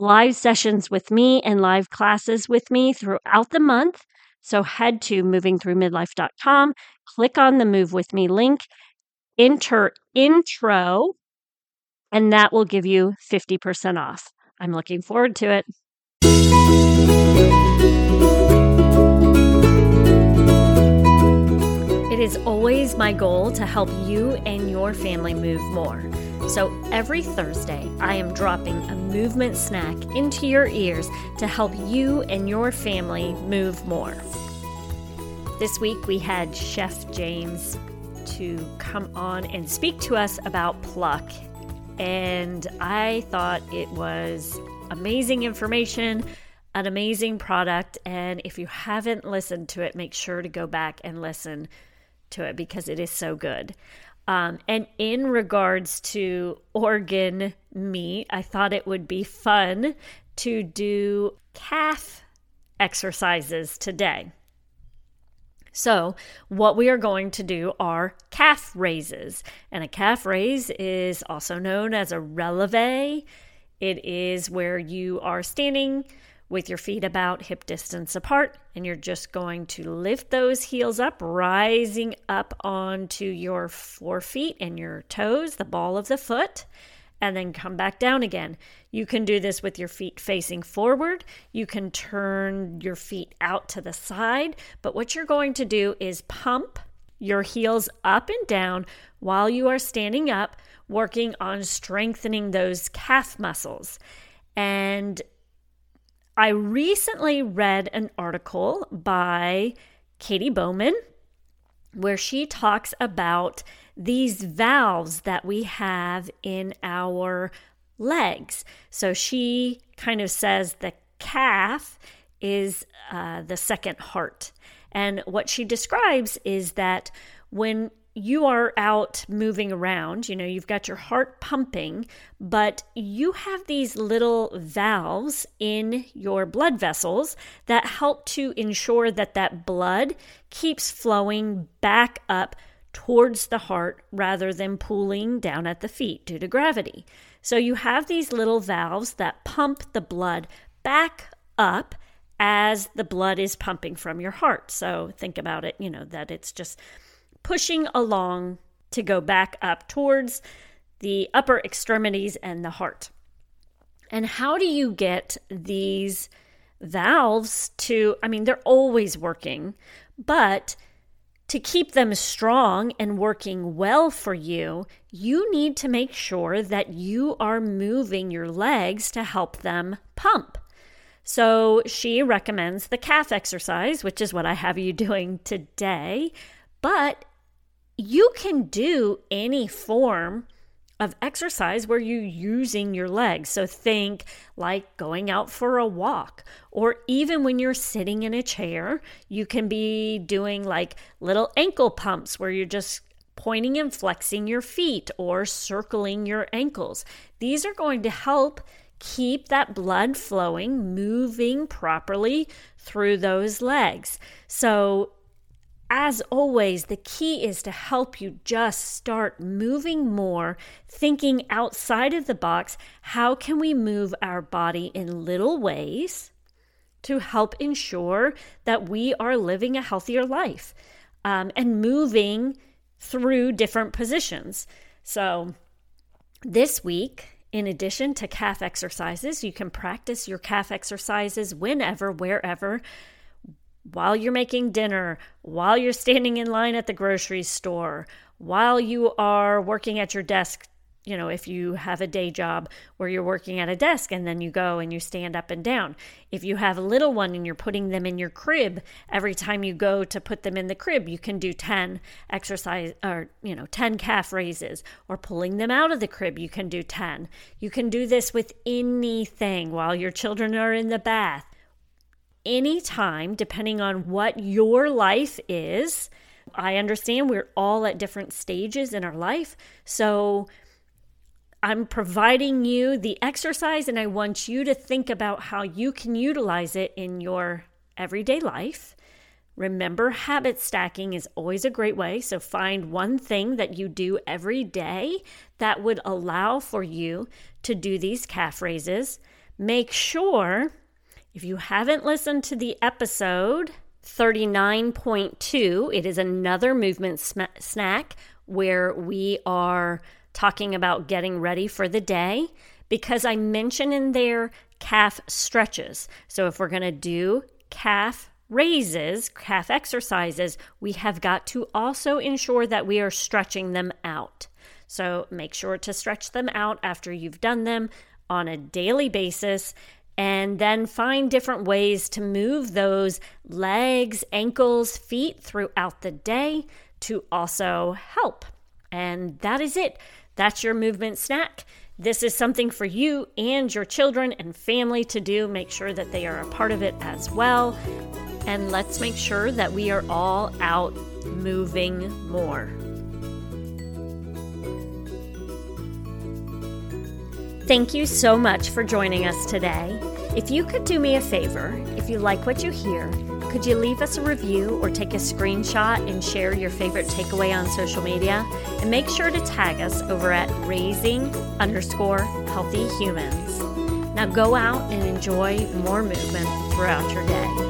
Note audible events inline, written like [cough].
live sessions with me, and live classes with me throughout the month. So head to movingthroughmidlife.com, click on the Move With Me link, enter intro, and that will give you 50% off. I'm looking forward to it. It is always my goal to help you and your family move more. So every Thursday, I am dropping a movement snack into your ears to help you and your family move more. This week, we had Chef James to come on and speak to us about pluck. And I thought it was amazing information, an amazing product. And if you haven't listened to it, make sure to go back and listen to it because it is so good. Um, and in regards to organ meat, I thought it would be fun to do calf exercises today. So, what we are going to do are calf raises. And a calf raise is also known as a releve. It is where you are standing with your feet about hip distance apart, and you're just going to lift those heels up, rising up onto your forefeet and your toes, the ball of the foot and then come back down again. You can do this with your feet facing forward. You can turn your feet out to the side. But what you're going to do is pump your heels up and down while you are standing up, working on strengthening those calf muscles. And I recently read an article by Katy Bowman where she talks about these valves that we have in our legs. So she kind of says the calf is uh, the second heart. And what she describes is that when you are out moving around, you know, you've got your heart pumping, but you have these little valves in your blood vessels that help to ensure that that blood keeps flowing back up towards the heart rather than pooling down at the feet due to gravity. So you have these little valves that pump the blood back up as the blood is pumping from your heart. So think about it, you know, that it's just pushing along to go back up towards the upper extremities and the heart. And how do you get these valves to, I mean, they're always working, but to keep them strong and working well for you, you need to make sure that you are moving your legs to help them pump. So she recommends the calf exercise, which is what I have you [laughs] doing today. But you can do any form of exercise where you're using your legs. So think like going out for a walk, or even when you're sitting in a chair, you can be doing like little ankle pumps where you're just pointing and flexing your feet or circling your ankles. These are going to help keep that blood flowing, moving properly through those legs. So as always, the key is to help you just start moving more, thinking outside of the box. How can we move our body in little ways to help ensure that we are living a healthier life um, and moving through different positions? So, this week, in addition to calf exercises, you can practice your calf exercises whenever, wherever while you're making dinner, while you're standing in line at the grocery store, while you are working at your desk you know, if you have a day job where you're working at a desk and then you go and you stand up and down. If you have a little one and you're putting them in your crib, every time you go to put them in the crib, you can do 10 exercise or, you know, 10 calf raises or pulling them out of the crib, you can do 10. You can do this with anything while your children are in the bath. Anytime, depending on what your life is. I understand we're all at different stages in our life. So, I'm providing you the exercise and I want you to think about how you can utilize it in your everyday life. Remember, habit stacking is always a great way. So find one thing that you do every day that would allow for you to do these calf raises. Make sure, if you haven't listened to the episode 39.2, it is another movement sm- snack where we are talking about getting ready for the day because I mention in there calf stretches. So if we're going to do calf raises, calf exercises, we have got to also ensure that we are stretching them out. So make sure to stretch them out after you've done them on a daily basis and then find different ways to move those legs, ankles, feet throughout the day to also help. And that is it. That's your movement snack. This is something for you and your children and family to do. Make sure that they are a part of it as well. And let's make sure that we are all out moving more. Thank you so much for joining us today. If you could do me a favor, if you like what you hear, could you leave us a review or take a screenshot and share your favorite takeaway on social media? And make sure to tag us over at raising underscore healthy humans. Now go out and enjoy more movement throughout your day.